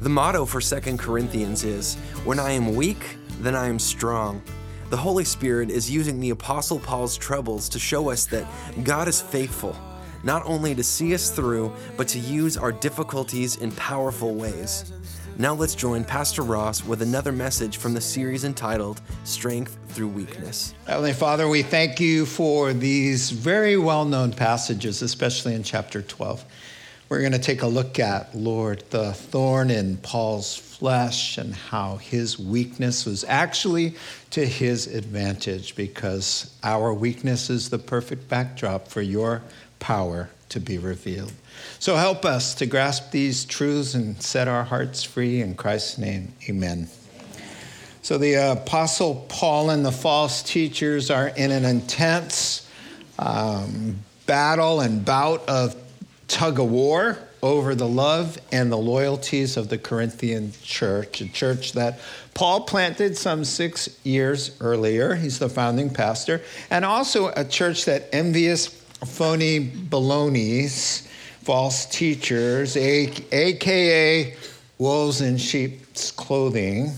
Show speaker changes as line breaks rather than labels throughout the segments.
The motto for 2 Corinthians is When I am weak, then I am strong. The Holy Spirit is using the Apostle Paul's troubles to show us that God is faithful, not only to see us through, but to use our difficulties in powerful ways. Now let's join Pastor Ross with another message from the series entitled Strength Through Weakness.
Heavenly Father, we thank you for these very well known passages, especially in chapter 12. We're going to take a look at, Lord, the thorn in Paul's flesh and how his weakness was actually to his advantage because our weakness is the perfect backdrop for your power to be revealed. So help us to grasp these truths and set our hearts free. In Christ's name, amen. So the Apostle Paul and the false teachers are in an intense um, battle and bout of tug of war over the love and the loyalties of the Corinthian church, a church that Paul planted some six years earlier. He's the founding pastor, and also a church that envious, phony balonies, false teachers, aka wolves in sheep's clothing,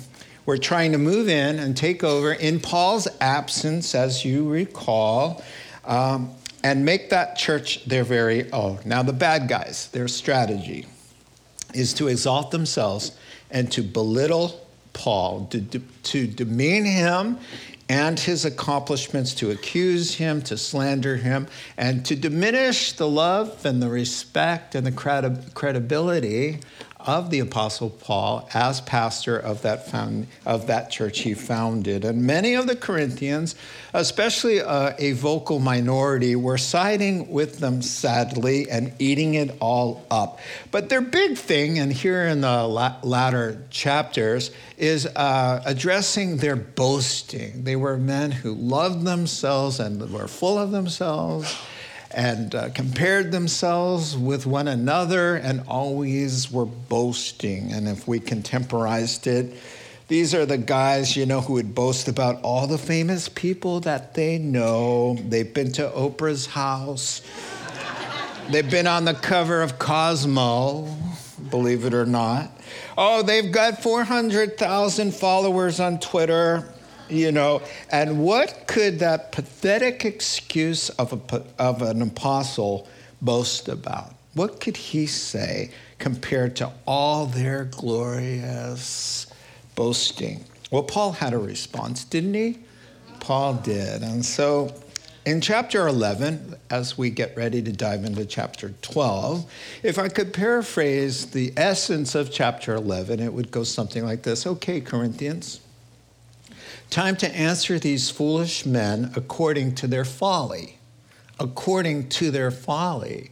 were trying to move in and take over in Paul's absence, as you recall. Um, and make that church their very own. Now, the bad guys, their strategy is to exalt themselves and to belittle Paul, to, to demean him and his accomplishments, to accuse him, to slander him, and to diminish the love and the respect and the credi- credibility of the apostle paul as pastor of that found, of that church he founded. And many of the corinthians especially uh, a vocal minority were siding with them sadly and eating it all up. But their big thing and here in the la- latter chapters is uh, addressing their boasting. They were men who loved themselves and were full of themselves and uh, compared themselves with one another and always were boasting. And if we contemporized it, these are the guys, you know, who would boast about all the famous people that they know. They've been to Oprah's house. They've been on the cover of Cosmo, believe it or not. Oh, they've got 400,000 followers on Twitter you know and what could that pathetic excuse of, a, of an apostle boast about? What could he say compared to all their glorious boasting? Well paul had a response didn't he? Paul did. And so in chapter 11, as we get ready to dive into chapter 12, if I could paraphrase the essence of chapter 11, it would go something like this. Okay, Corinthians, Time to answer these foolish men according to their folly. According to their folly.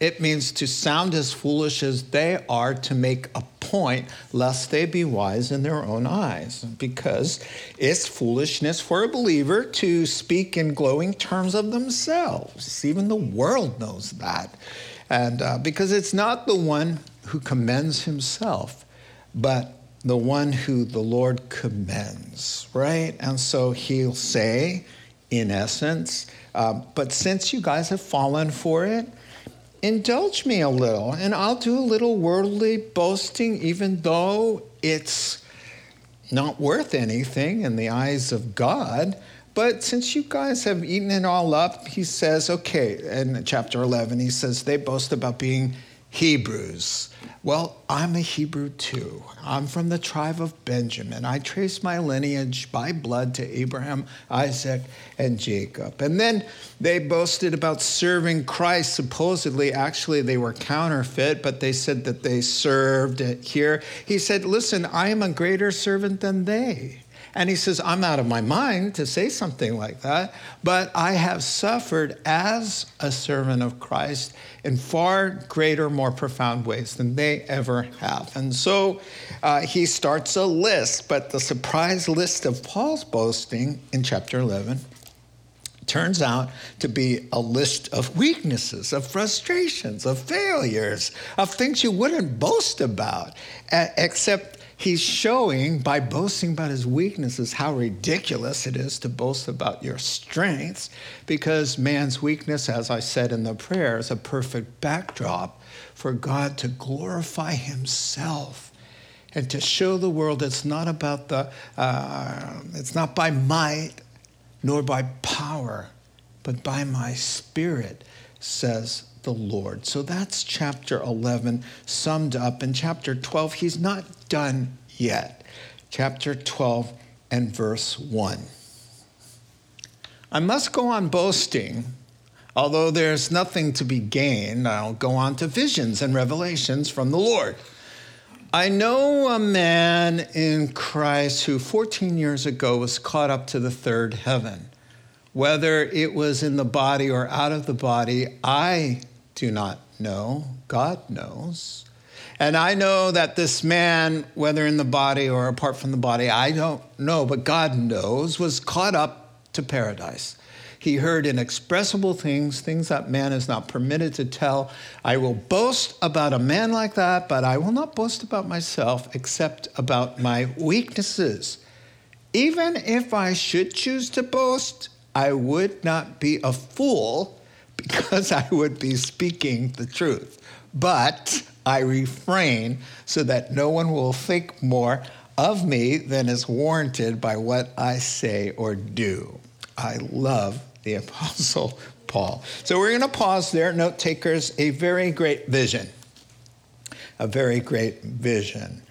It means to sound as foolish as they are to make a point, lest they be wise in their own eyes. Because it's foolishness for a believer to speak in glowing terms of themselves. Even the world knows that. And uh, because it's not the one who commends himself, but the one who the Lord commends, right? And so he'll say, in essence, um, but since you guys have fallen for it, indulge me a little, and I'll do a little worldly boasting, even though it's not worth anything in the eyes of God. But since you guys have eaten it all up, he says, okay, in chapter 11, he says, they boast about being Hebrews. Well, I'm a Hebrew too. I'm from the tribe of Benjamin. I trace my lineage by blood to Abraham, Isaac, and Jacob. And then they boasted about serving Christ. Supposedly, actually, they were counterfeit, but they said that they served it here. He said, Listen, I am a greater servant than they. And he says, I'm out of my mind to say something like that, but I have suffered as a servant of Christ in far greater, more profound ways than they ever have. And so uh, he starts a list, but the surprise list of Paul's boasting in chapter 11 turns out to be a list of weaknesses, of frustrations, of failures, of things you wouldn't boast about, except he's showing by boasting about his weaknesses how ridiculous it is to boast about your strengths because man's weakness, as I said in the prayer, is a perfect backdrop for God to glorify himself and to show the world it's not about the, uh, it's not by might nor by power, but by my spirit, says the Lord. So that's chapter 11 summed up. In chapter 12, he's not done yet. Chapter 12 and verse 1. I must go on boasting, although there's nothing to be gained. I'll go on to visions and revelations from the Lord. I know a man in Christ who 14 years ago was caught up to the third heaven. Whether it was in the body or out of the body, I do not know. God knows. And I know that this man, whether in the body or apart from the body, I don't know, but God knows, was caught up to paradise. He heard inexpressible things, things that man is not permitted to tell. I will boast about a man like that, but I will not boast about myself except about my weaknesses. Even if I should choose to boast, I would not be a fool because I would be speaking the truth. But I refrain so that no one will think more of me than is warranted by what I say or do. I love the Apostle Paul. So we're going to pause there, note takers, a very great vision. A very great vision.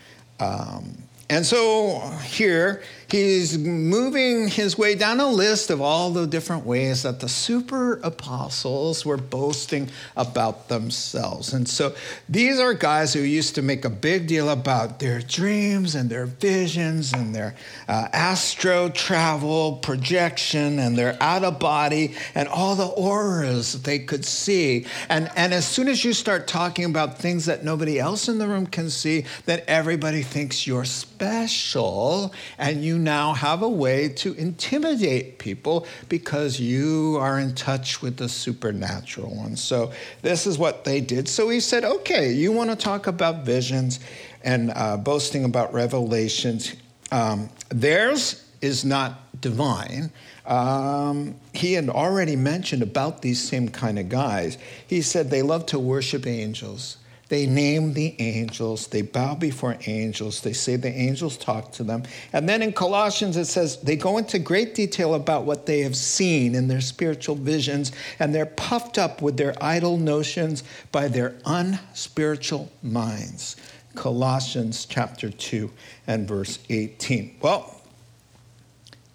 Um, and so here he's moving his way down a list of all the different ways that the super apostles were boasting about themselves. And so these are guys who used to make a big deal about their dreams and their visions and their uh, astro travel projection and their out of body and all the auras that they could see. And, and as soon as you start talking about things that nobody else in the room can see, then everybody thinks you're special and you now have a way to intimidate people because you are in touch with the supernatural one. So, this is what they did. So, he said, Okay, you want to talk about visions and uh, boasting about revelations. Um, theirs is not divine. Um, he had already mentioned about these same kind of guys. He said they love to worship angels. They name the angels, they bow before angels, they say the angels talk to them. And then in Colossians, it says they go into great detail about what they have seen in their spiritual visions, and they're puffed up with their idle notions by their unspiritual minds. Colossians chapter 2 and verse 18. Well,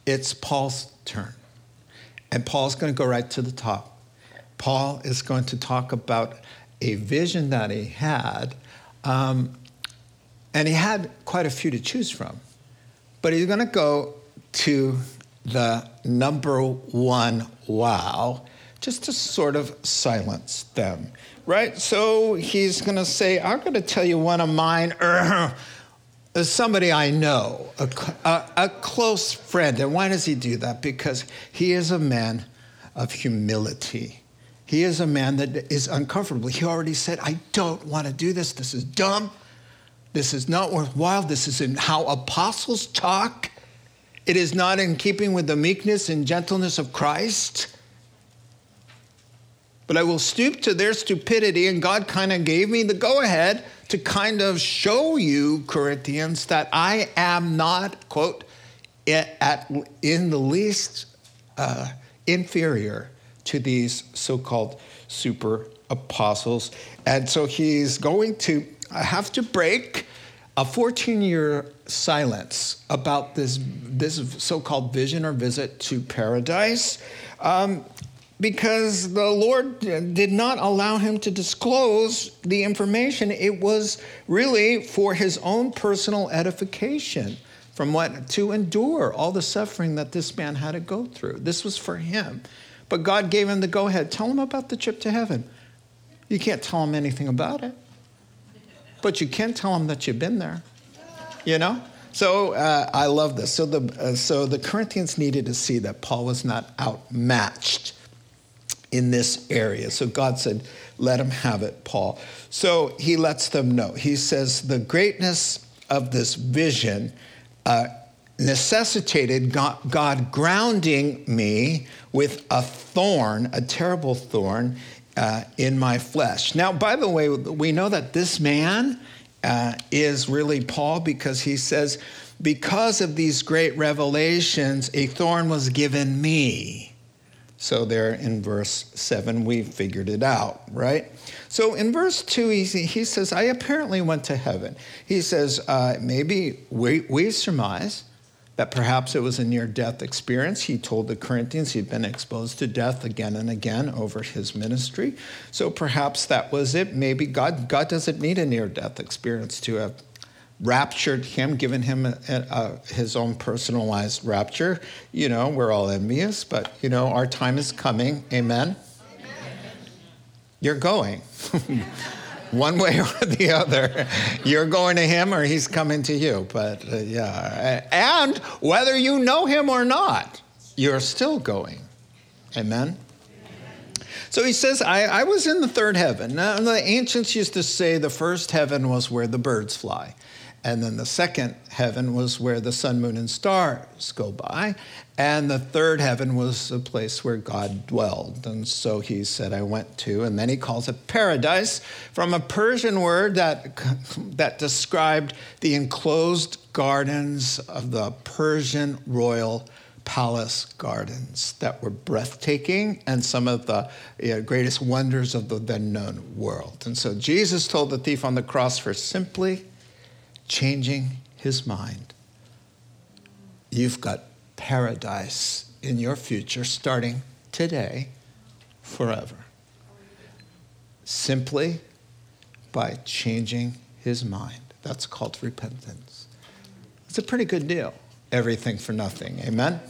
it's Paul's turn. And Paul's going to go right to the top. Paul is going to talk about a vision that he had. Um, and he had quite a few to choose from. But he's going to go to the number one wow, just to sort of silence them, right? So he's going to say, I'm going to tell you one of mine, somebody I know, a, a, a close friend. And why does he do that? Because he is a man of humility. He is a man that is uncomfortable. He already said, I don't want to do this. This is dumb. This is not worthwhile. This is in how apostles talk. It is not in keeping with the meekness and gentleness of Christ. But I will stoop to their stupidity, and God kind of gave me the go ahead to kind of show you, Corinthians, that I am not, quote, at, in the least uh, inferior to these so called super apostles. And so he's going to have to break a 14 year silence about this, this so called vision or visit to paradise. Um, because the Lord did not allow him to disclose the information. It was really for his own personal edification from what to endure all the suffering that this man had to go through. This was for him. But God gave him the go ahead. Tell him about the trip to heaven. You can't tell him anything about it, but you can tell him that you've been there. You know? So uh, I love this. So the, uh, so the Corinthians needed to see that Paul was not outmatched in this area. So God said, let him have it, Paul. So he lets them know. He says, the greatness of this vision uh, necessitated God, God, grounding me with a thorn, a terrible thorn, uh, in my flesh. Now, by the way, we know that this man uh, is really Paul because he says, Because of these great revelations, a thorn was given me. So, there in verse 7, we figured it out, right? So, in verse 2, he, he says, I apparently went to heaven. He says, uh, maybe we, we surmise that perhaps it was a near death experience. He told the Corinthians he'd been exposed to death again and again over his ministry. So perhaps that was it. Maybe God, God doesn't need a near death experience to have raptured him, given him a, a, his own personalized rapture. You know, we're all envious, but you know, our time is coming. Amen. Amen. You're going. one way or the other. You're going to him or he's coming to you. But uh, yeah. And whether you know him or not, you're still going. Amen? So he says, I, I was in the third heaven. Now, the ancients used to say the first heaven was where the birds fly. And then the second heaven was where the sun, moon, and stars go by. And the third heaven was a place where God dwelled. And so he said, I went to. And then he calls it paradise from a Persian word that, that described the enclosed gardens of the Persian royal palace gardens that were breathtaking and some of the you know, greatest wonders of the then known world. And so Jesus told the thief on the cross for simply changing his mind. You've got paradise in your future starting today, forever. Simply by changing his mind. That's called repentance. It's a pretty good deal. Everything for nothing. Amen?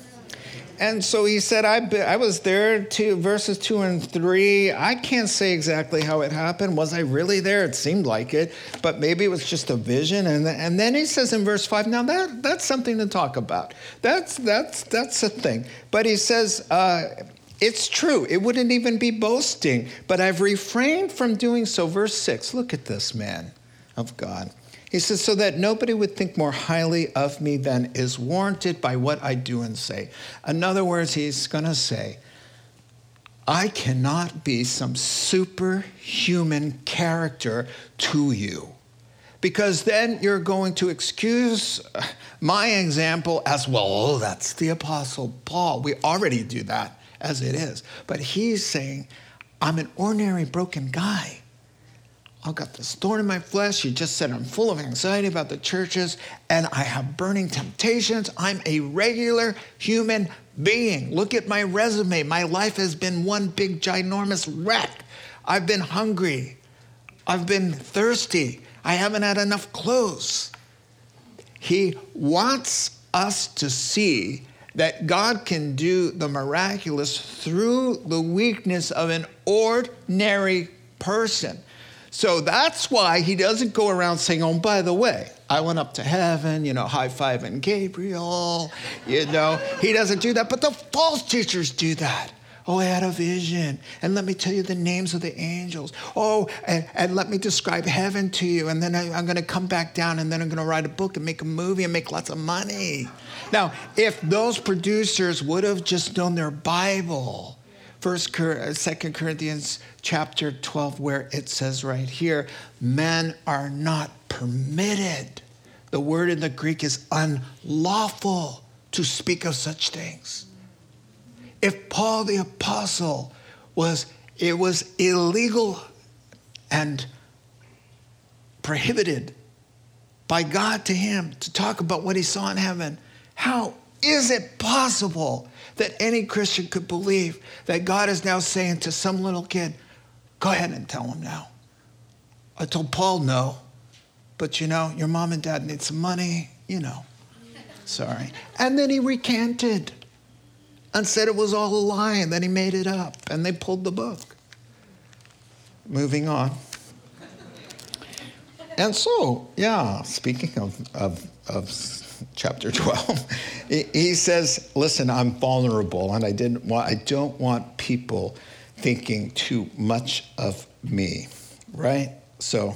And so he said, I, I was there to verses two and three. I can't say exactly how it happened. Was I really there? It seemed like it, but maybe it was just a vision. And, and then he says in verse five, now that, that's something to talk about. That's, that's, that's a thing. But he says, uh, it's true. It wouldn't even be boasting, but I've refrained from doing so. Verse six, look at this man of God. He says, so that nobody would think more highly of me than is warranted by what I do and say. In other words, he's going to say, I cannot be some superhuman character to you. Because then you're going to excuse my example as well. Oh, that's the Apostle Paul. We already do that as it is. But he's saying, I'm an ordinary broken guy. I've got this thorn in my flesh. You just said I'm full of anxiety about the churches and I have burning temptations. I'm a regular human being. Look at my resume. My life has been one big, ginormous wreck. I've been hungry. I've been thirsty. I haven't had enough clothes. He wants us to see that God can do the miraculous through the weakness of an ordinary person. So that's why he doesn't go around saying, oh, by the way, I went up to heaven, you know, high fiving Gabriel, you know. He doesn't do that, but the false teachers do that. Oh, I had a vision. And let me tell you the names of the angels. Oh, and, and let me describe heaven to you. And then I, I'm going to come back down and then I'm going to write a book and make a movie and make lots of money. Now, if those producers would have just known their Bible, First, uh, Second Corinthians chapter 12, where it says right here, men are not permitted. The word in the Greek is unlawful to speak of such things. If Paul the apostle was, it was illegal and prohibited by God to him to talk about what he saw in heaven. How is it possible that any Christian could believe that God is now saying to some little kid, go ahead and tell him now. I told Paul no, but you know, your mom and dad need some money, you know. Sorry. And then he recanted and said it was all a lie and then he made it up and they pulled the book. Moving on. And so, yeah, speaking of, of, of chapter 12, he says, listen, I'm vulnerable and I, didn't want, I don't want people thinking too much of me, right? So,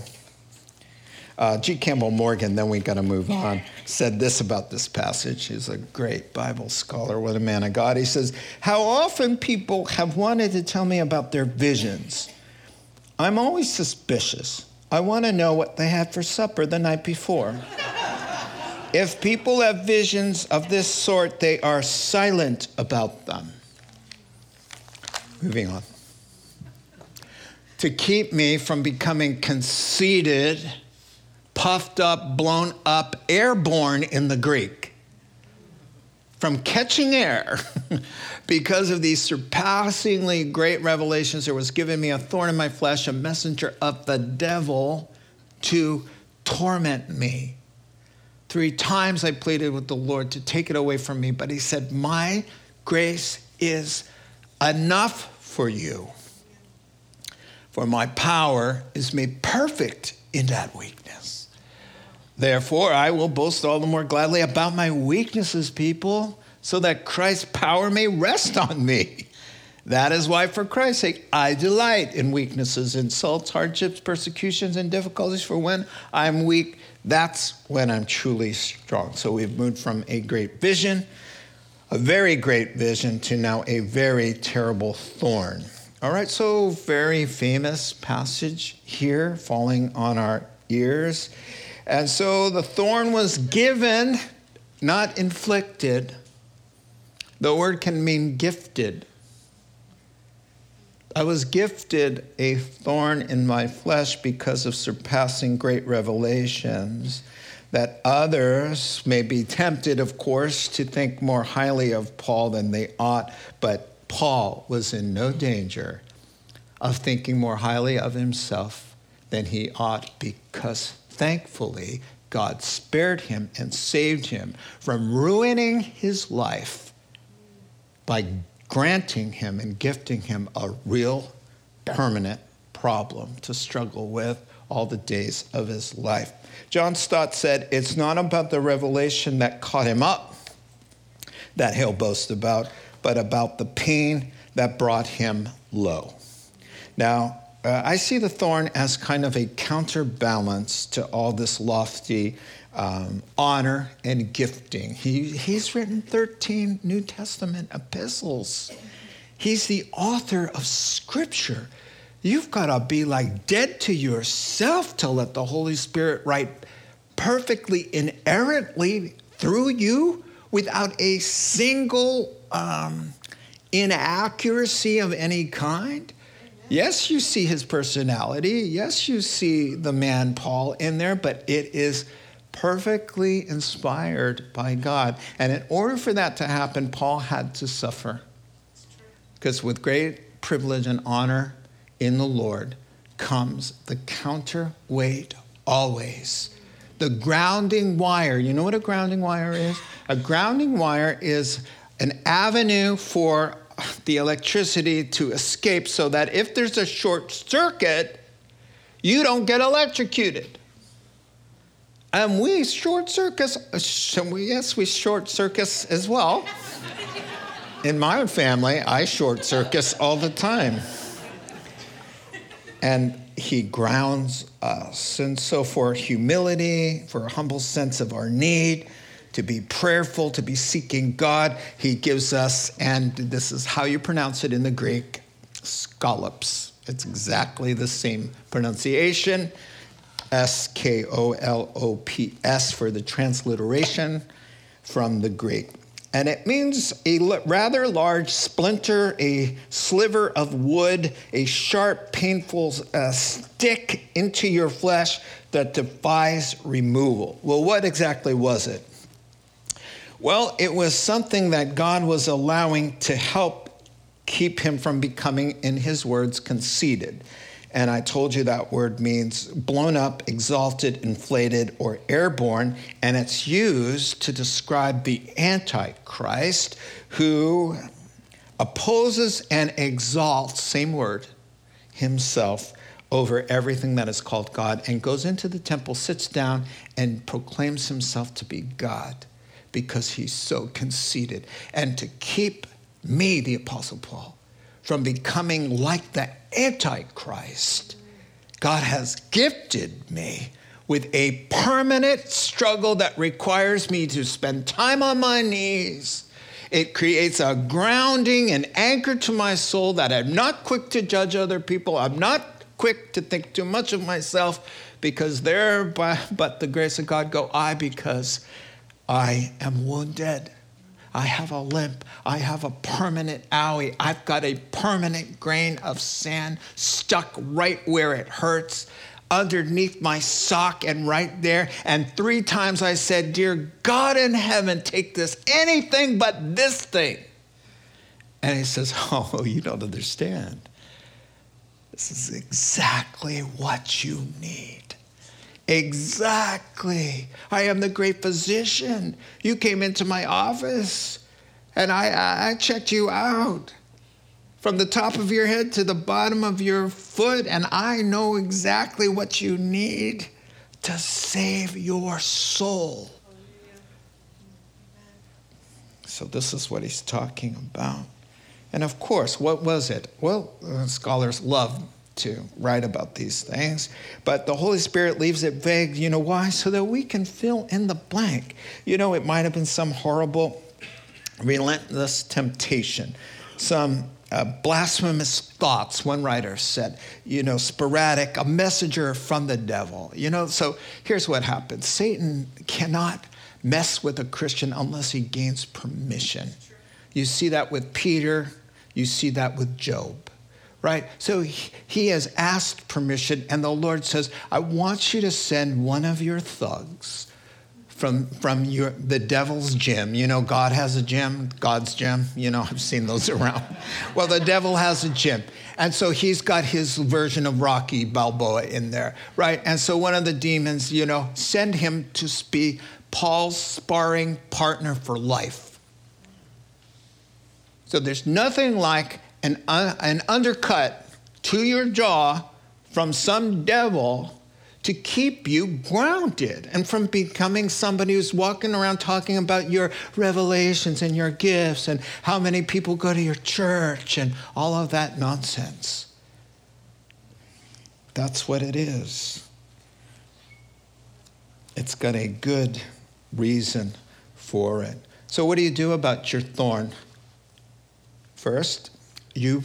uh, G. Campbell Morgan, then we got to move on, said this about this passage. He's a great Bible scholar, what a man of God. He says, How often people have wanted to tell me about their visions. I'm always suspicious. I want to know what they had for supper the night before. If people have visions of this sort, they are silent about them. Moving on. To keep me from becoming conceited, puffed up, blown up, airborne in the Greek, from catching air because of these surpassingly great revelations, there was given me a thorn in my flesh, a messenger of the devil to torment me. Three times I pleaded with the Lord to take it away from me, but he said, My grace is enough for you. For my power is made perfect in that weakness. Therefore, I will boast all the more gladly about my weaknesses, people, so that Christ's power may rest on me. That is why, for Christ's sake, I delight in weaknesses, insults, hardships, persecutions, and difficulties. For when I'm weak, that's when I'm truly strong. So we've moved from a great vision, a very great vision, to now a very terrible thorn. All right, so very famous passage here falling on our ears. And so the thorn was given, not inflicted. The word can mean gifted. I was gifted a thorn in my flesh because of surpassing great revelations, that others may be tempted, of course, to think more highly of Paul than they ought, but Paul was in no danger of thinking more highly of himself than he ought because thankfully, God spared him and saved him from ruining his life by granting him and gifting him a real permanent problem to struggle with all the days of his life. John Stott said, It's not about the revelation that caught him up that he'll boast about, but about the pain that brought him low. Now, uh, I see the thorn as kind of a counterbalance to all this lofty um, honor and gifting. He, he's written 13 New Testament epistles. He's the author of Scripture. You've got to be like dead to yourself to let the Holy Spirit write perfectly, inerrantly through you without a single um, inaccuracy of any kind. Yes, you see his personality. Yes, you see the man Paul in there, but it is perfectly inspired by God. And in order for that to happen, Paul had to suffer. Because with great privilege and honor in the Lord comes the counterweight always. The grounding wire. You know what a grounding wire is? A grounding wire is an avenue for the electricity to escape so that if there's a short circuit, you don't get electrocuted. And we short circuits, yes, we short circuits as well. In my own family, I short circuits all the time. And he grounds us. And so, for humility, for a humble sense of our need, to be prayerful, to be seeking God. He gives us, and this is how you pronounce it in the Greek, skolops. It's exactly the same pronunciation. S K O L O P S for the transliteration from the Greek. And it means a rather large splinter, a sliver of wood, a sharp, painful uh, stick into your flesh that defies removal. Well, what exactly was it? Well, it was something that God was allowing to help keep him from becoming, in his words, conceited. And I told you that word means blown up, exalted, inflated, or airborne. And it's used to describe the Antichrist who opposes and exalts, same word, himself over everything that is called God and goes into the temple, sits down, and proclaims himself to be God because he's so conceited. And to keep me, the Apostle Paul, from becoming like the Antichrist, God has gifted me with a permanent struggle that requires me to spend time on my knees. It creates a grounding and anchor to my soul that I'm not quick to judge other people. I'm not quick to think too much of myself because there, but the grace of God go I because I am wounded. I have a limp. I have a permanent owie. I've got a permanent grain of sand stuck right where it hurts, underneath my sock and right there. And three times I said, Dear God in heaven, take this anything but this thing. And he says, Oh, you don't understand. This is exactly what you need. Exactly. I am the great physician. You came into my office and I, I checked you out from the top of your head to the bottom of your foot, and I know exactly what you need to save your soul. So, this is what he's talking about. And of course, what was it? Well, uh, scholars love to write about these things, but the Holy Spirit leaves it vague. You know why? So that we can fill in the blank. You know, it might have been some horrible, relentless temptation, some uh, blasphemous thoughts, one writer said, you know, sporadic, a messenger from the devil. You know, so here's what happens Satan cannot mess with a Christian unless he gains permission. You see that with Peter, you see that with Job right? So he has asked permission, and the Lord says, I want you to send one of your thugs from, from your, the devil's gym. You know, God has a gym, God's gym. You know, I've seen those around. well, the devil has a gym. And so he's got his version of Rocky Balboa in there, right? And so one of the demons, you know, send him to be Paul's sparring partner for life. So there's nothing like an, an undercut to your jaw from some devil to keep you grounded and from becoming somebody who's walking around talking about your revelations and your gifts and how many people go to your church and all of that nonsense. That's what it is. It's got a good reason for it. So, what do you do about your thorn? First, you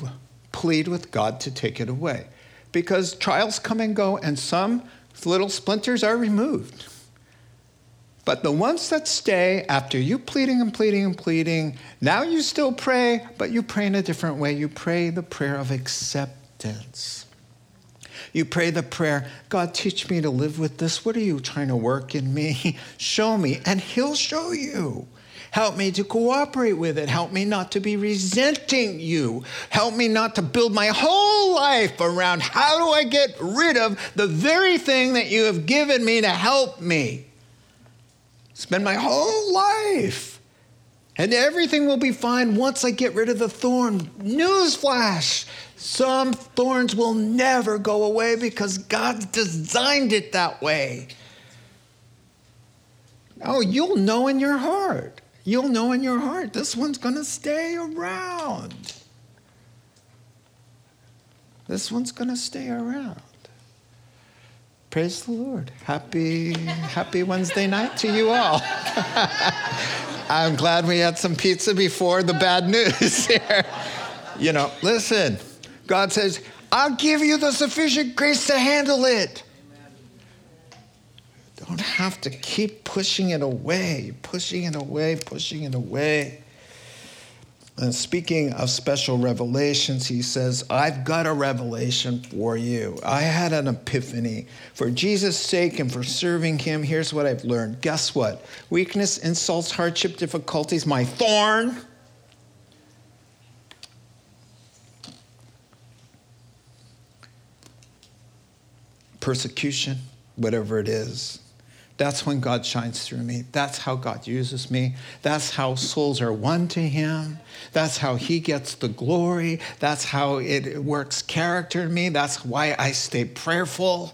plead with God to take it away. Because trials come and go, and some little splinters are removed. But the ones that stay after you pleading and pleading and pleading, now you still pray, but you pray in a different way. You pray the prayer of acceptance. You pray the prayer, God, teach me to live with this. What are you trying to work in me? Show me, and He'll show you. Help me to cooperate with it. Help me not to be resenting you. Help me not to build my whole life around how do I get rid of the very thing that you have given me to help me. Spend my whole life. And everything will be fine once I get rid of the thorn. Newsflash some thorns will never go away because God designed it that way. Oh, you'll know in your heart. You'll know in your heart this one's going to stay around. This one's going to stay around. Praise the Lord. Happy, happy Wednesday night to you all. I'm glad we had some pizza before the bad news here. You know, listen, God says, I'll give you the sufficient grace to handle it don't have to keep pushing it away, pushing it away, pushing it away. And speaking of special revelations, he says, I've got a revelation for you. I had an epiphany. For Jesus' sake and for serving him, here's what I've learned. Guess what? Weakness, insults, hardship, difficulties, my thorn. persecution, whatever it is. That's when God shines through me. That's how God uses me. That's how souls are won to Him. That's how He gets the glory. That's how it works character in me. That's why I stay prayerful.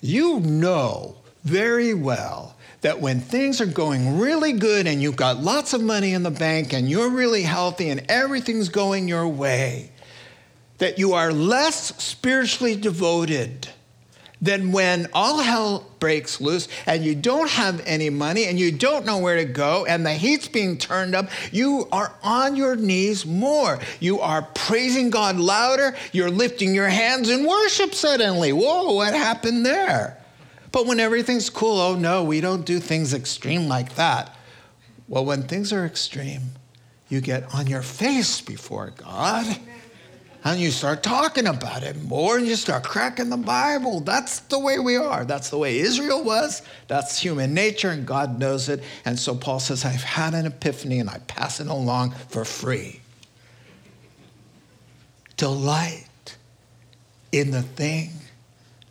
You know very well that when things are going really good and you've got lots of money in the bank and you're really healthy and everything's going your way, that you are less spiritually devoted than when all hell breaks loose and you don't have any money and you don't know where to go and the heat's being turned up, you are on your knees more. You are praising God louder. You're lifting your hands in worship suddenly. Whoa, what happened there? But when everything's cool, oh no, we don't do things extreme like that. Well, when things are extreme, you get on your face before God and you start talking about it more and you start cracking the Bible. That's the way we are. That's the way Israel was. That's human nature, and God knows it. And so Paul says, I've had an epiphany and I pass it along for free. Delight in the thing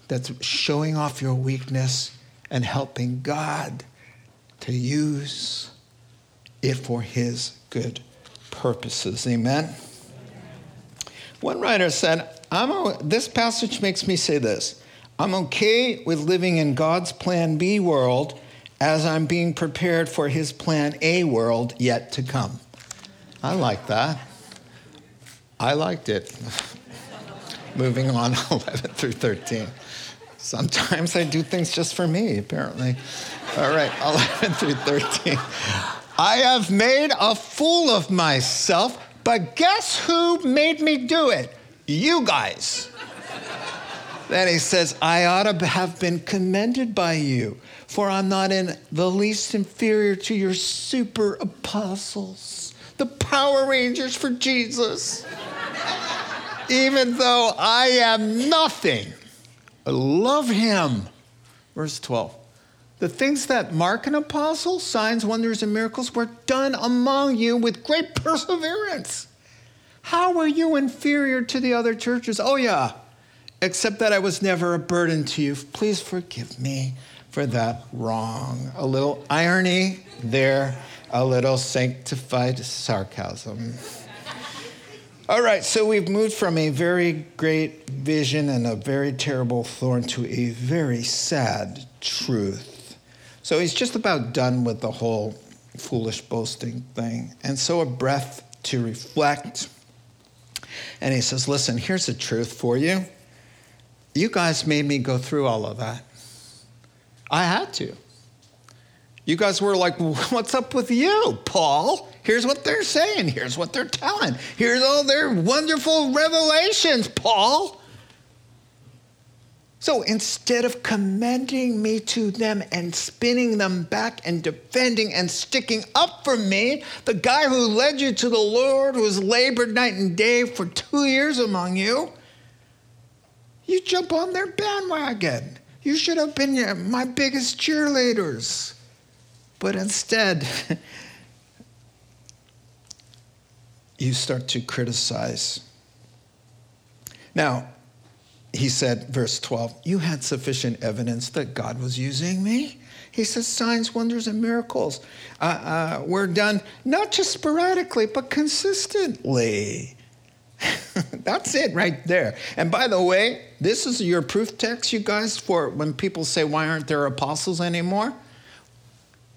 that's showing off your weakness and helping God to use it for his good purposes. Amen. One writer said, this passage makes me say this I'm okay with living in God's plan B world as I'm being prepared for his plan A world yet to come. I like that. I liked it. Moving on 11 through 13. Sometimes I do things just for me, apparently. All right, 11 through 13. I have made a fool of myself but guess who made me do it? You guys. then he says, I ought to have been commended by you, for I'm not in the least inferior to your super apostles, the Power Rangers for Jesus. Even though I am nothing, I love him. Verse 12. The things that mark an apostle, signs, wonders, and miracles, were done among you with great perseverance. How were you inferior to the other churches? Oh, yeah, except that I was never a burden to you. Please forgive me for that wrong. A little irony there, a little sanctified sarcasm. All right, so we've moved from a very great vision and a very terrible thorn to a very sad truth. So he's just about done with the whole foolish boasting thing. And so a breath to reflect. And he says, Listen, here's the truth for you. You guys made me go through all of that. I had to. You guys were like, What's up with you, Paul? Here's what they're saying. Here's what they're telling. Here's all their wonderful revelations, Paul. So instead of commending me to them and spinning them back and defending and sticking up for me, the guy who led you to the Lord, who has labored night and day for two years among you, you jump on their bandwagon. You should have been my biggest cheerleaders. But instead, you start to criticize. Now, he said, verse 12, You had sufficient evidence that God was using me. He says, Signs, wonders, and miracles uh, uh, were done not just sporadically, but consistently. That's it right there. And by the way, this is your proof text, you guys, for when people say, Why aren't there apostles anymore?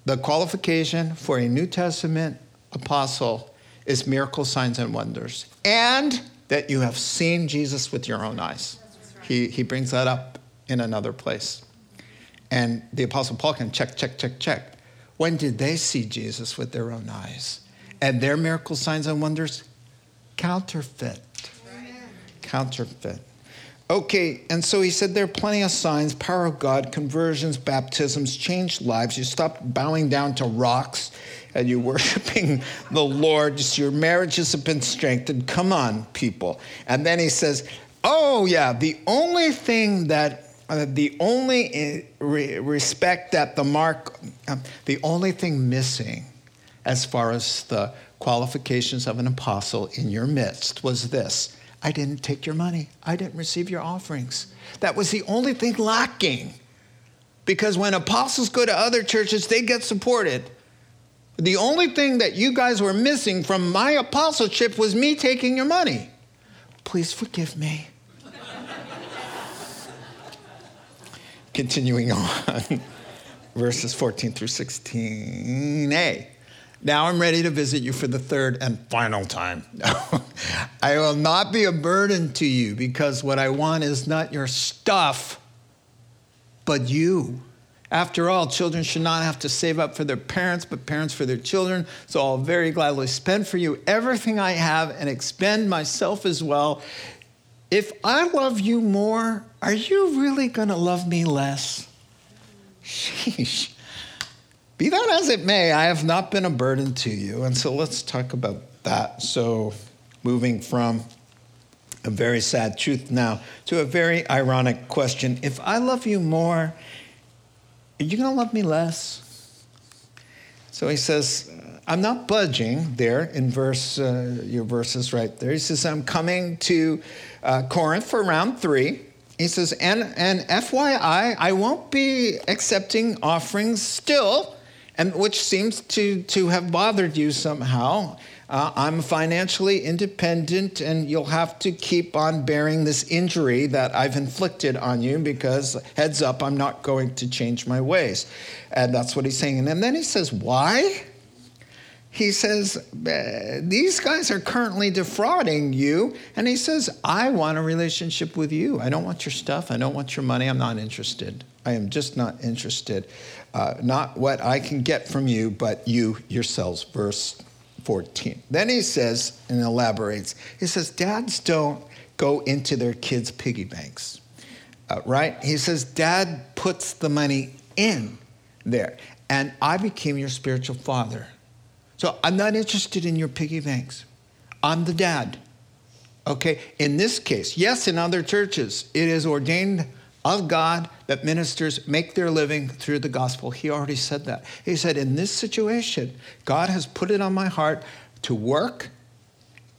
The qualification for a New Testament apostle is miracle signs and wonders, and that you have seen Jesus with your own eyes. He, he brings that up in another place. And the Apostle Paul can check, check, check, check. When did they see Jesus with their own eyes? And their miracle signs and wonders? Counterfeit. Counterfeit. Okay, and so he said there are plenty of signs power of God, conversions, baptisms, changed lives. You stop bowing down to rocks and you're worshiping the Lord. Your marriages have been strengthened. Come on, people. And then he says, Oh, yeah. The only thing that, uh, the only eh, re- respect that the mark, uh, the only thing missing as far as the qualifications of an apostle in your midst was this I didn't take your money. I didn't receive your offerings. That was the only thing lacking. Because when apostles go to other churches, they get supported. The only thing that you guys were missing from my apostleship was me taking your money. Please forgive me. Continuing on, verses 14 through 16a. Now I'm ready to visit you for the third and final time. I will not be a burden to you because what I want is not your stuff, but you. After all, children should not have to save up for their parents, but parents for their children. So I'll very gladly spend for you everything I have and expend myself as well. If I love you more, are you really going to love me less? Sheesh. Be that as it may, I have not been a burden to you. And so let's talk about that. So, moving from a very sad truth now to a very ironic question If I love you more, are you going to love me less? So he says, I'm not budging there in verse, uh, your verses right there. He says, I'm coming to uh, Corinth for round three. He says, and, and FYI, I won't be accepting offerings still and which seems to, to have bothered you somehow. Uh, I'm financially independent, and you'll have to keep on bearing this injury that I've inflicted on you because, heads up, I'm not going to change my ways. And that's what he's saying. And then he says, Why? He says, These guys are currently defrauding you. And he says, I want a relationship with you. I don't want your stuff. I don't want your money. I'm not interested. I am just not interested. Uh, not what I can get from you, but you yourselves. Verse 14. Then he says and elaborates. He says, Dads don't go into their kids' piggy banks, uh, right? He says, Dad puts the money in there, and I became your spiritual father. So I'm not interested in your piggy banks. I'm the dad. Okay? In this case, yes, in other churches, it is ordained of God that ministers make their living through the gospel. He already said that. He said, In this situation, God has put it on my heart to work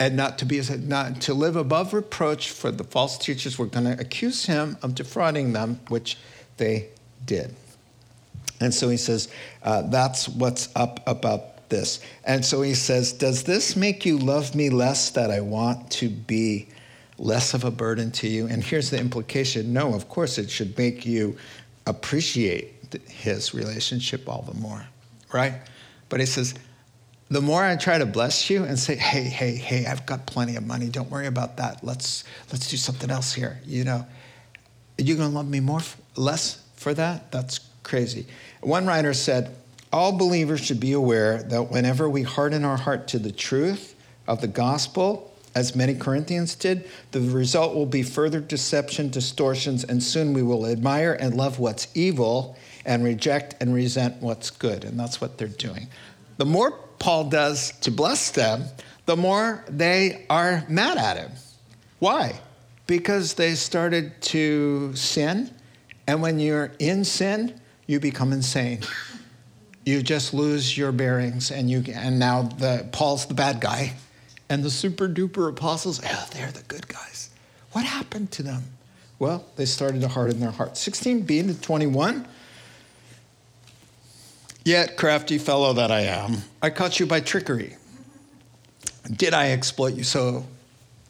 and not to be not to live above reproach for the false teachers were going to accuse him of defrauding them which they did and so he says uh, that's what's up about this and so he says does this make you love me less that i want to be less of a burden to you? And here's the implication no, of course, it should make you appreciate his relationship all the more, right? But he says, the more I try to bless you and say, hey, hey, hey, I've got plenty of money. Don't worry about that. Let's let's do something else here. You know, are you gonna love me more, less for that? That's crazy. One writer said, all believers should be aware that whenever we harden our heart to the truth of the gospel, as many Corinthians did, the result will be further deception, distortions, and soon we will admire and love what's evil and reject and resent what's good. And that's what they're doing. The more Paul does to bless them, the more they are mad at him. Why? Because they started to sin. And when you're in sin, you become insane. You just lose your bearings, and you and now the Paul's the bad guy and the super duper apostles, oh, they're the good guys. What happened to them? Well, they started to harden their hearts. 16b to 21. Yet, crafty fellow that I am, I caught you by trickery. Did I exploit you? So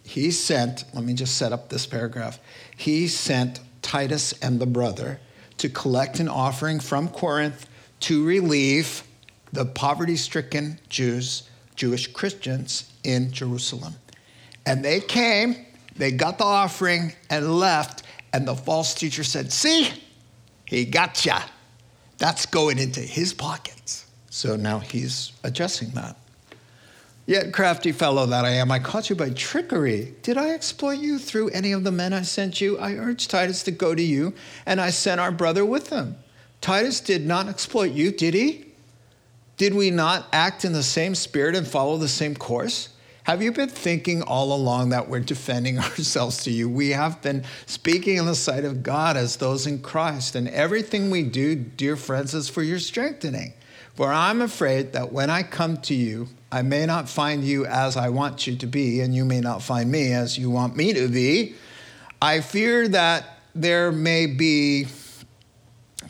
he sent, let me just set up this paragraph. He sent Titus and the brother to collect an offering from Corinth to relieve the poverty stricken Jews Jewish Christians in Jerusalem. And they came, they got the offering and left, and the false teacher said, See, he got ya. That's going into his pockets. So now he's adjusting that. Yet, crafty fellow that I am, I caught you by trickery. Did I exploit you through any of the men I sent you? I urged Titus to go to you, and I sent our brother with him. Titus did not exploit you, did he? Did we not act in the same spirit and follow the same course? Have you been thinking all along that we're defending ourselves to you? We have been speaking in the sight of God as those in Christ, and everything we do, dear friends, is for your strengthening. For I'm afraid that when I come to you, I may not find you as I want you to be, and you may not find me as you want me to be. I fear that there may be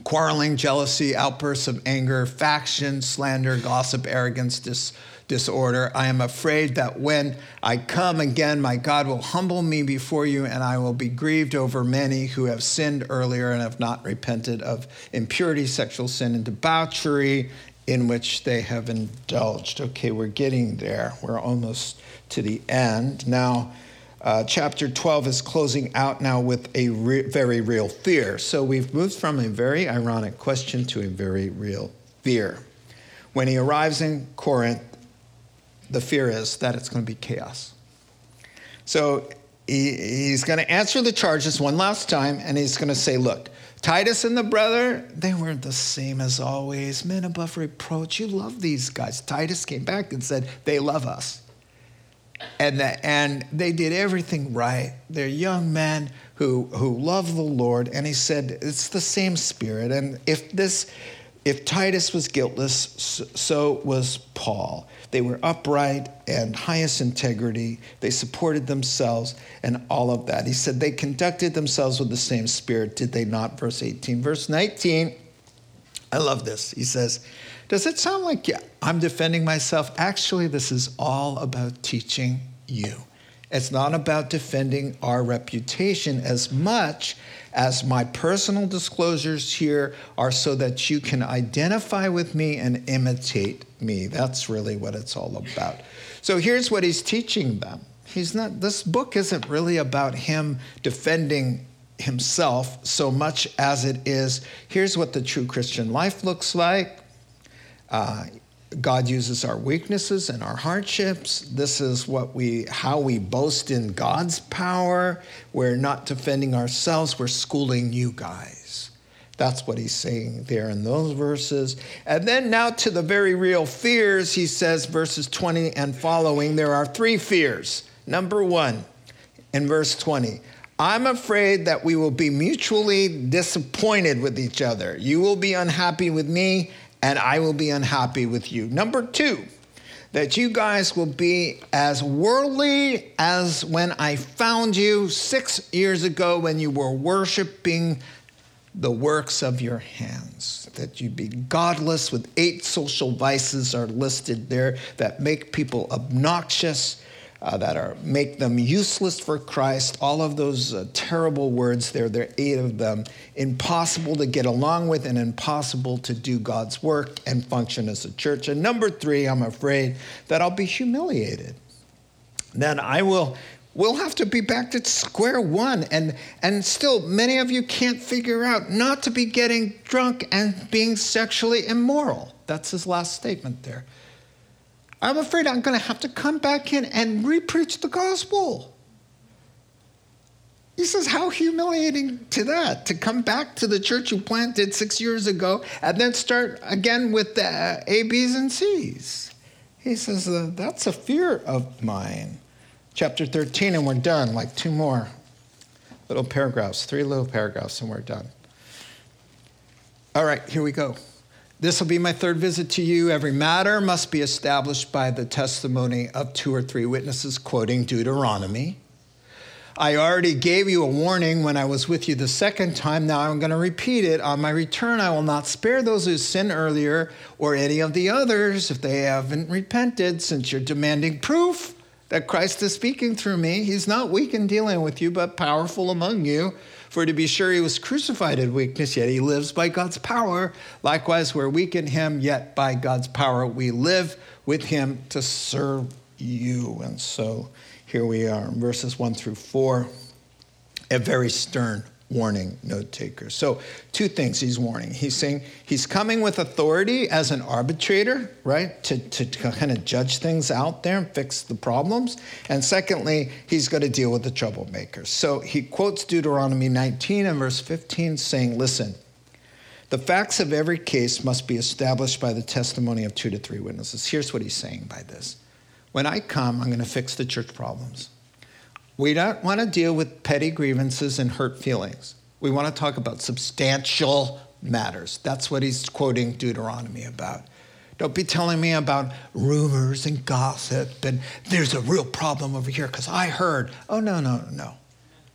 quarreling, jealousy, outbursts of anger, faction, slander, gossip, arrogance, dis- disorder. I am afraid that when I come again, my God will humble me before you, and I will be grieved over many who have sinned earlier and have not repented of impurity, sexual sin, and debauchery in which they have indulged. Okay, we're getting there. We're almost to the end. Now, uh, chapter 12 is closing out now with a re- very real fear. So we've moved from a very ironic question to a very real fear. When he arrives in Corinth, the fear is that it's going to be chaos. So he, he's going to answer the charges one last time, and he's going to say, Look, Titus and the brother, they weren't the same as always, men above reproach. You love these guys. Titus came back and said, They love us and the, and they did everything right. They're young men who who love the Lord, and he said it's the same spirit. And if this, if Titus was guiltless, so was Paul. They were upright and highest integrity. They supported themselves and all of that. He said they conducted themselves with the same spirit, did they not? Verse 18. Verse 19. I love this. He says, Does it sound like I'm defending myself? Actually, this is all about teaching you. It's not about defending our reputation as much as my personal disclosures here are so that you can identify with me and imitate me. That's really what it's all about. So here's what he's teaching them. He's not this book isn't really about him defending himself so much as it is here's what the true Christian life looks like. Uh, God uses our weaknesses and our hardships. This is what we how we boast in God's power. We're not defending ourselves, we're schooling you guys. That's what he's saying there in those verses. And then now to the very real fears, he says verses 20 and following, there are three fears. Number 1 in verse 20, I'm afraid that we will be mutually disappointed with each other. You will be unhappy with me, and I will be unhappy with you. Number two, that you guys will be as worldly as when I found you six years ago when you were worshiping the works of your hands. That you be godless with eight social vices are listed there that make people obnoxious uh, that are make them useless for Christ. All of those uh, terrible words there, there are eight of them. Impossible to get along with and impossible to do God's work and function as a church. And number three, I'm afraid that I'll be humiliated. Then I will we'll have to be back to square one and and still many of you can't figure out not to be getting drunk and being sexually immoral that's his last statement there I'm afraid I'm going to have to come back in and repreach the gospel. He says, How humiliating to that, to come back to the church you planted six years ago and then start again with the A, B's, and C's. He says, uh, That's a fear of mine. Chapter 13, and we're done, like two more little paragraphs, three little paragraphs, and we're done. All right, here we go. This will be my third visit to you. Every matter must be established by the testimony of two or three witnesses, quoting Deuteronomy. I already gave you a warning when I was with you the second time. Now I'm going to repeat it. On my return, I will not spare those who sinned earlier or any of the others if they haven't repented, since you're demanding proof that Christ is speaking through me. He's not weak in dealing with you, but powerful among you. For to be sure he was crucified in weakness, yet he lives by God's power. Likewise, we're weak in him, yet by God's power we live with him to serve you. And so here we are, verses 1 through 4, a very stern warning note taker. So, two things he's warning. He's saying he's coming with authority as an arbitrator, right, to, to, to kind of judge things out there and fix the problems. And secondly, he's going to deal with the troublemakers. So, he quotes Deuteronomy 19 and verse 15, saying, Listen, the facts of every case must be established by the testimony of two to three witnesses. Here's what he's saying by this When I come, I'm going to fix the church problems. We don't want to deal with petty grievances and hurt feelings. We want to talk about substantial matters. That's what he's quoting Deuteronomy about. Don't be telling me about rumors and gossip and there's a real problem over here because I heard. Oh, no, no, no.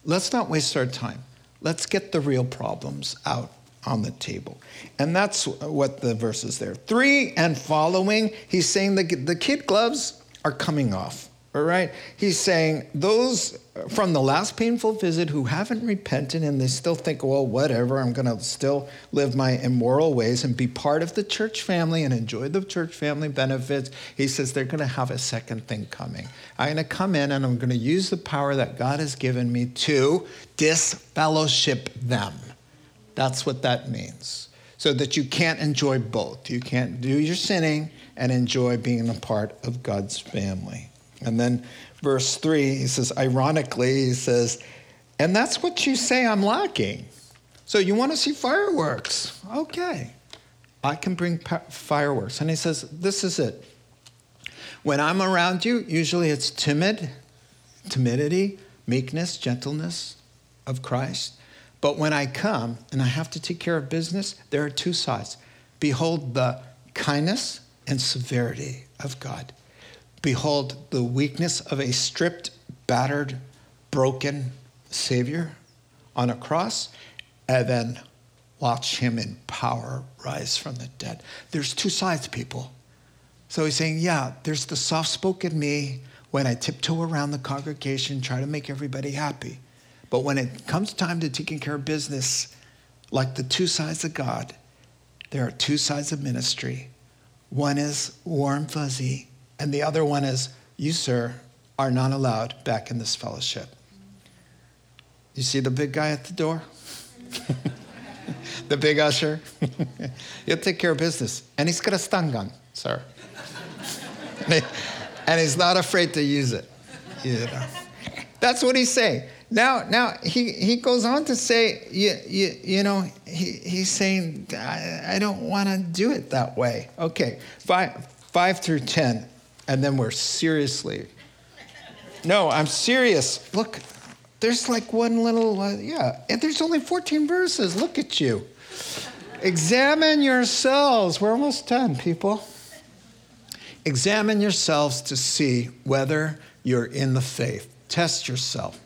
Let's not waste our time. Let's get the real problems out on the table. And that's what the verse is there. Three and following, he's saying the, the kid gloves are coming off. All right? He's saying those from the last painful visit who haven't repented and they still think, well, whatever, I'm going to still live my immoral ways and be part of the church family and enjoy the church family benefits. He says they're going to have a second thing coming. I'm going to come in and I'm going to use the power that God has given me to disfellowship them. That's what that means. So that you can't enjoy both. You can't do your sinning and enjoy being a part of God's family. And then verse 3, he says, ironically, he says, and that's what you say I'm lacking. So you want to see fireworks? Okay. I can bring fireworks. And he says, this is it. When I'm around you, usually it's timid, timidity, meekness, gentleness of Christ. But when I come and I have to take care of business, there are two sides. Behold the kindness and severity of God. Behold the weakness of a stripped, battered, broken Savior on a cross, and then watch him in power rise from the dead. There's two sides, people. So he's saying, yeah, there's the soft spoken me when I tiptoe around the congregation, try to make everybody happy. But when it comes time to taking care of business, like the two sides of God, there are two sides of ministry. One is warm, fuzzy, and the other one is, You, sir, are not allowed back in this fellowship. You see the big guy at the door? the big usher? He'll take care of business. And he's got a stun gun, sir. and he's not afraid to use it. You know. That's what he's saying. Now, now he, he goes on to say, you, you, you know, he, he's saying, I, I don't want to do it that way. Okay, five, five through 10 and then we're seriously. No, I'm serious. Look, there's like one little, uh, yeah, and there's only 14 verses. Look at you. Examine yourselves. We're almost done, people. Examine yourselves to see whether you're in the faith. Test yourself.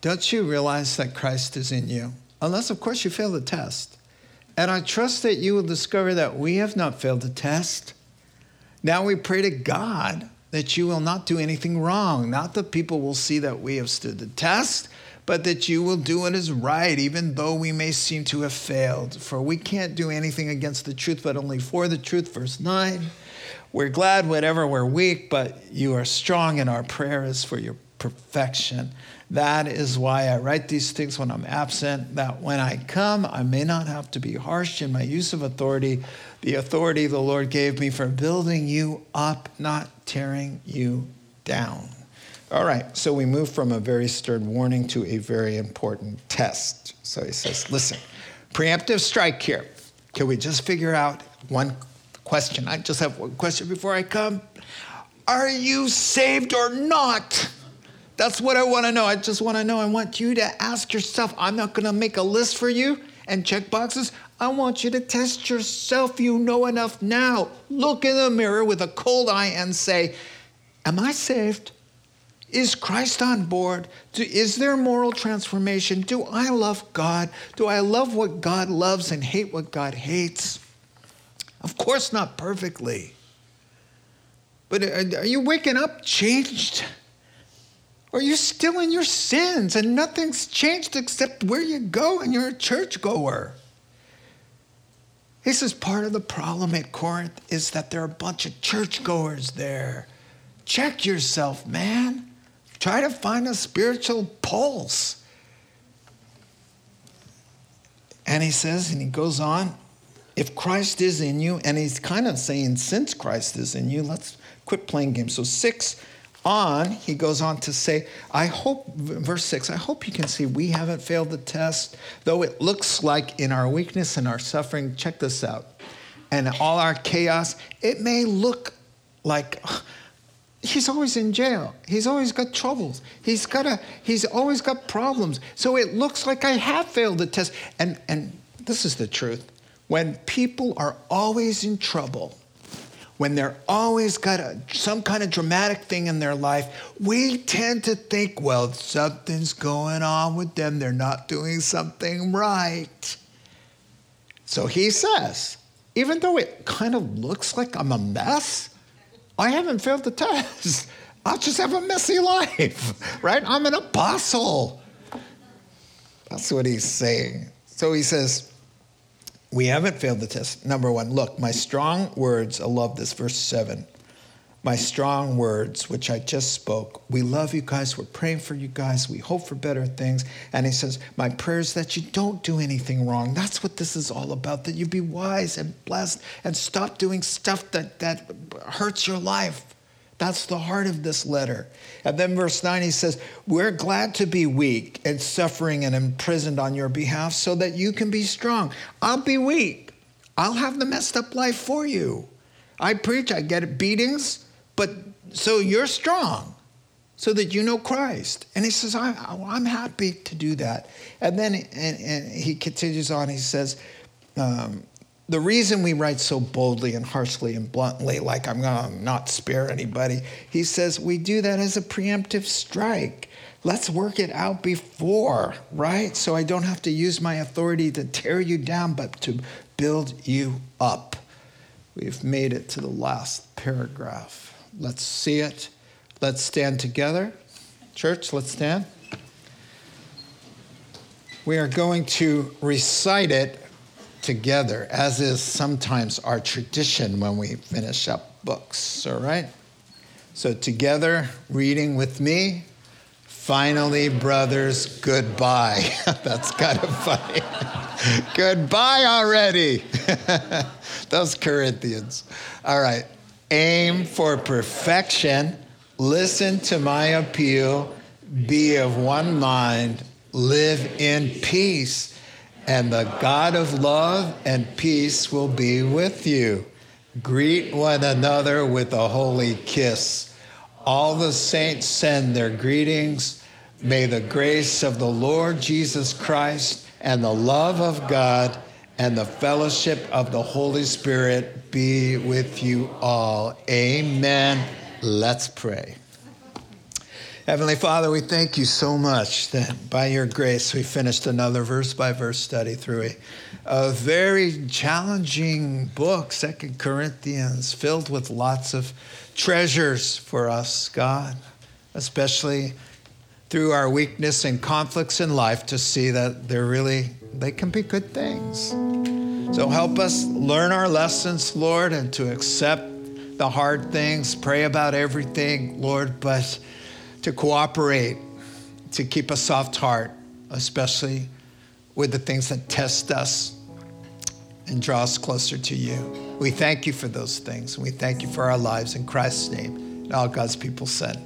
Don't you realize that Christ is in you? Unless, of course, you fail the test. And I trust that you will discover that we have not failed the test. Now we pray to God that you will not do anything wrong, not that people will see that we have stood the test, but that you will do what is right, even though we may seem to have failed. For we can't do anything against the truth, but only for the truth. Verse 9. We're glad whenever we're weak, but you are strong, and our prayer is for your perfection. That is why I write these things when I'm absent, that when I come, I may not have to be harsh in my use of authority, the authority the Lord gave me for building you up, not tearing you down. All right, so we move from a very stern warning to a very important test. So he says, listen, preemptive strike here. Can we just figure out one question? I just have one question before I come. Are you saved or not? That's what I want to know. I just want to know. I want you to ask yourself. I'm not going to make a list for you and check boxes. I want you to test yourself. You know enough now. Look in the mirror with a cold eye and say, Am I saved? Is Christ on board? Is there moral transformation? Do I love God? Do I love what God loves and hate what God hates? Of course, not perfectly. But are you waking up changed? Are you still in your sins and nothing's changed except where you go and you're a churchgoer? He says part of the problem at Corinth is that there are a bunch of churchgoers there. Check yourself, man. Try to find a spiritual pulse. And he says, and he goes on, if Christ is in you, and he's kind of saying, since Christ is in you, let's quit playing games. So, six on, he goes on to say, I hope, verse 6, I hope you can see we haven't failed the test, though it looks like in our weakness and our suffering, check this out, and all our chaos, it may look like he's always in jail. He's always got troubles. He's got a, he's always got problems. So it looks like I have failed the test. And, and this is the truth. When people are always in trouble, when they're always got a, some kind of dramatic thing in their life, we tend to think, well, something's going on with them. They're not doing something right. So he says, even though it kind of looks like I'm a mess, I haven't failed the test. I'll just have a messy life, right? I'm an apostle. That's what he's saying. So he says, we haven't failed the test. Number one, look, my strong words, I love this, verse seven. My strong words, which I just spoke. We love you guys. We're praying for you guys. We hope for better things. And he says, My prayers that you don't do anything wrong. That's what this is all about, that you be wise and blessed and stop doing stuff that, that hurts your life. That's the heart of this letter. And then verse 9, he says, We're glad to be weak and suffering and imprisoned on your behalf so that you can be strong. I'll be weak. I'll have the messed up life for you. I preach, I get beatings, but so you're strong so that you know Christ. And he says, I, am happy to do that. And then and, and he continues on, he says, um, the reason we write so boldly and harshly and bluntly, like I'm going to not spare anybody, he says we do that as a preemptive strike. Let's work it out before, right? So I don't have to use my authority to tear you down, but to build you up. We've made it to the last paragraph. Let's see it. Let's stand together. Church, let's stand. We are going to recite it together, as is sometimes our tradition when we finish up books, all right? So, together, reading with me. Finally, brothers, goodbye. That's kind of funny. goodbye already. Those Corinthians. All right. Aim for perfection. Listen to my appeal. Be of one mind. Live in peace and the God of love and peace will be with you. Greet one another with a holy kiss. All the saints send their greetings. May the grace of the Lord Jesus Christ and the love of God and the fellowship of the Holy Spirit be with you all. Amen. Let's pray. Heavenly Father, we thank you so much that by your grace we finished another verse by verse study through a, a very challenging book, Second Corinthians, filled with lots of treasures for us, God, especially through our weakness and conflicts in life to see that they're really, they can be good things. So help us learn our lessons, Lord, and to accept the hard things, pray about everything, Lord, but to cooperate, to keep a soft heart, especially with the things that test us and draw us closer to you. We thank you for those things. And We thank you for our lives in Christ's name. And all God's people said.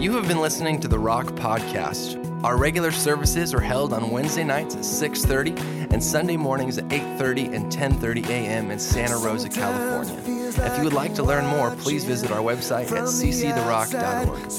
You have been listening to the Rock Podcast. Our regular services are held on Wednesday nights at 6:30 and Sunday mornings at 8:30 and 10:30 a.m. in Santa Rosa, California. If you would like to learn more, please visit our website at cctherock.org.